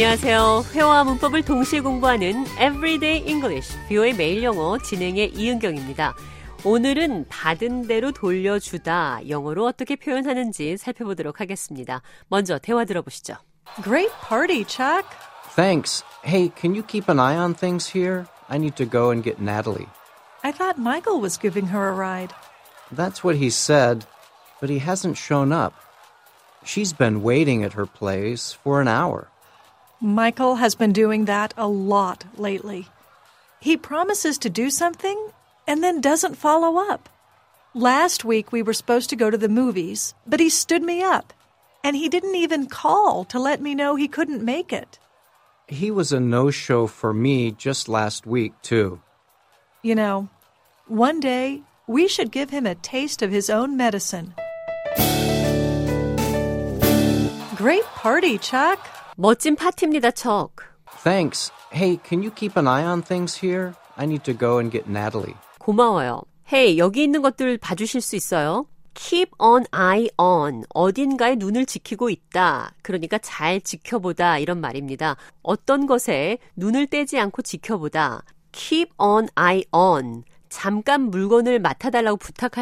안녕하세요. 회화와 문법을 동시에 공부하는 Everyday English, 뷰의 매일 영어 진행의 이은경입니다. 오늘은 받은 대로 돌려주다 영어로 어떻게 표현하는지 살펴보도록 하겠습니다. 먼저 대화 들어보시죠. Great party, Chuck. Thanks. Hey, can you keep an eye on things here? I need to go and get Natalie. I thought Michael was giving her a ride. That's what he said, but he hasn't shown up. She's been waiting at her place for an hour. Michael has been doing that a lot lately. He promises to do something and then doesn't follow up. Last week we were supposed to go to the movies, but he stood me up. And he didn't even call to let me know he couldn't make it. He was a no show for me just last week, too. You know, one day we should give him a taste of his own medicine. Great party, Chuck. 멋진 파티입니다, 척. Thanks. Hey, can you keep an eye on things here? I need to go and get Natalie. 고마워요. 헤이, 여기 있는 것들 봐주실 수 있어요? keep an eye on. 어딘가에 눈을 지키고 있다. 그러니까 잘 지켜보다. 이런 말입니다. 어떤 것에 눈을 떼지 않고 지켜보다. keep an eye on. 잠깐 물건을 맡아달라고 부탁할